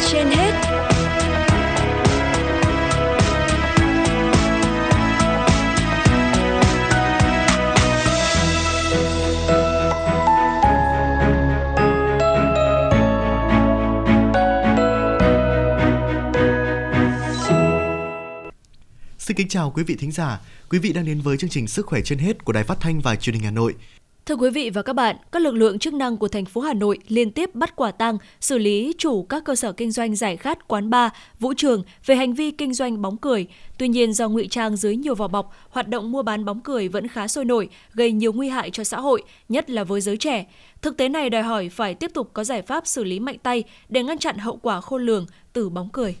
trên hết Xin kính chào quý vị thính giả. Quý vị đang đến với chương trình Sức khỏe trên hết của Đài Phát thanh và Truyền hình Hà Nội. Thưa quý vị và các bạn, các lực lượng chức năng của thành phố Hà Nội liên tiếp bắt quả tang, xử lý chủ các cơ sở kinh doanh giải khát, quán bar, vũ trường về hành vi kinh doanh bóng cười. Tuy nhiên do ngụy trang dưới nhiều vỏ bọc, hoạt động mua bán bóng cười vẫn khá sôi nổi, gây nhiều nguy hại cho xã hội, nhất là với giới trẻ. Thực tế này đòi hỏi phải tiếp tục có giải pháp xử lý mạnh tay để ngăn chặn hậu quả khôn lường từ bóng cười.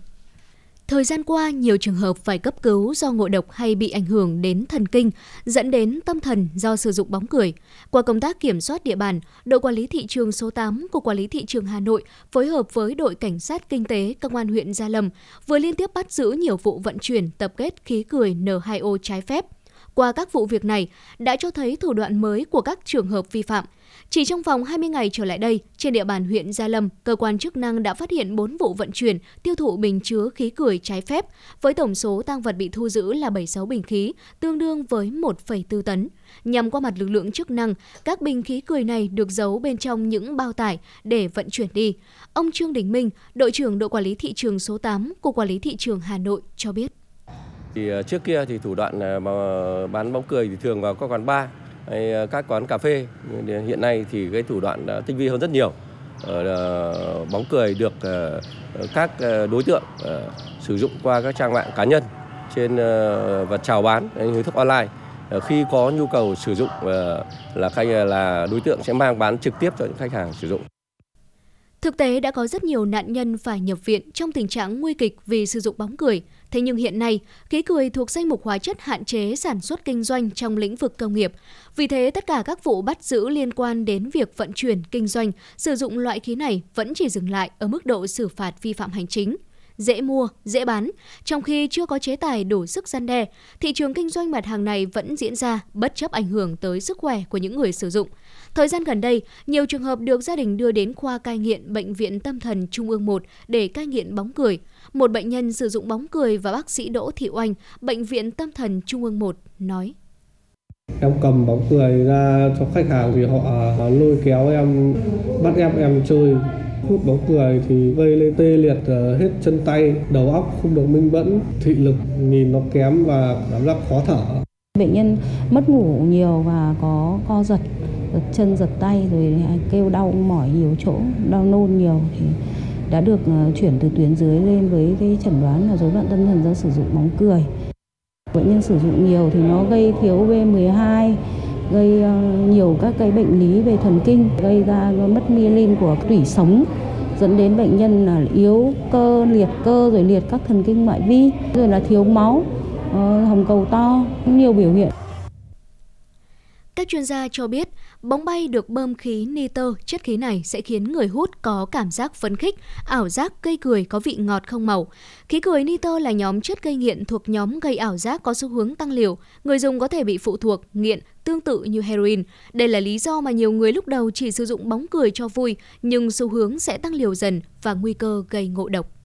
Thời gian qua, nhiều trường hợp phải cấp cứu do ngộ độc hay bị ảnh hưởng đến thần kinh, dẫn đến tâm thần do sử dụng bóng cười. Qua công tác kiểm soát địa bàn, đội quản lý thị trường số 8 của Quản lý thị trường Hà Nội phối hợp với đội cảnh sát kinh tế Công an huyện Gia Lâm vừa liên tiếp bắt giữ nhiều vụ vận chuyển tập kết khí cười N2O trái phép. Qua các vụ việc này đã cho thấy thủ đoạn mới của các trường hợp vi phạm – chỉ trong vòng 20 ngày trở lại đây, trên địa bàn huyện Gia Lâm, cơ quan chức năng đã phát hiện 4 vụ vận chuyển, tiêu thụ bình chứa khí cười trái phép, với tổng số tăng vật bị thu giữ là 76 bình khí, tương đương với 1,4 tấn. Nhằm qua mặt lực lượng chức năng, các bình khí cười này được giấu bên trong những bao tải để vận chuyển đi. Ông Trương Đình Minh, đội trưởng đội quản lý thị trường số 8 của Quản lý thị trường Hà Nội cho biết. Thì ờ, trước kia thì thủ đoạn ờ, ờ, bán bóng cười thì thường vào các quán bar hay các quán cà phê. Hiện nay thì cái thủ đoạn đã tinh vi hơn rất nhiều. Bóng cười được các đối tượng sử dụng qua các trang mạng cá nhân trên và chào bán hình thức online. Khi có nhu cầu sử dụng là khách là đối tượng sẽ mang bán trực tiếp cho những khách hàng sử dụng. Thực tế đã có rất nhiều nạn nhân phải nhập viện trong tình trạng nguy kịch vì sử dụng bóng cười. Thế nhưng hiện nay, khí cười thuộc danh mục hóa chất hạn chế sản xuất kinh doanh trong lĩnh vực công nghiệp. Vì thế, tất cả các vụ bắt giữ liên quan đến việc vận chuyển, kinh doanh, sử dụng loại khí này vẫn chỉ dừng lại ở mức độ xử phạt vi phạm hành chính dễ mua, dễ bán, trong khi chưa có chế tài đủ sức gian đe, thị trường kinh doanh mặt hàng này vẫn diễn ra bất chấp ảnh hưởng tới sức khỏe của những người sử dụng. Thời gian gần đây, nhiều trường hợp được gia đình đưa đến khoa cai nghiện Bệnh viện Tâm thần Trung ương 1 để cai nghiện bóng cười. Một bệnh nhân sử dụng bóng cười và bác sĩ Đỗ Thị Oanh, Bệnh viện Tâm thần Trung ương 1 nói. Em cầm bóng cười ra cho khách hàng thì họ à, lôi kéo em, bắt em em chơi hút bóng cười thì gây lên tê liệt ờ, hết chân tay, đầu óc không được minh bẫn thị lực nhìn nó kém và cảm giác khó thở. Bệnh nhân mất ngủ nhiều và có co giật, giật chân giật tay rồi kêu đau mỏi nhiều chỗ, đau nôn nhiều thì đã được ờ, chuyển từ tuyến dưới lên với cái chẩn đoán là rối loạn tâm thần do sử dụng bóng cười. Bệnh nhân sử dụng nhiều thì nó gây thiếu B12, gây ờ, nhiều các cái bệnh lý về thần kinh, gây ra mất myelin của tủy sống dẫn đến bệnh nhân là yếu cơ, liệt cơ rồi liệt các thần kinh ngoại vi, rồi là thiếu máu, ờ, hồng cầu to, nhiều biểu hiện. Các chuyên gia cho biết, bóng bay được bơm khí nitơ, chất khí này sẽ khiến người hút có cảm giác phấn khích, ảo giác gây cười có vị ngọt không màu. Khí cười nitơ là nhóm chất gây nghiện thuộc nhóm gây ảo giác có xu hướng tăng liều. Người dùng có thể bị phụ thuộc, nghiện, tương tự như heroin. Đây là lý do mà nhiều người lúc đầu chỉ sử dụng bóng cười cho vui, nhưng xu hướng sẽ tăng liều dần và nguy cơ gây ngộ độc.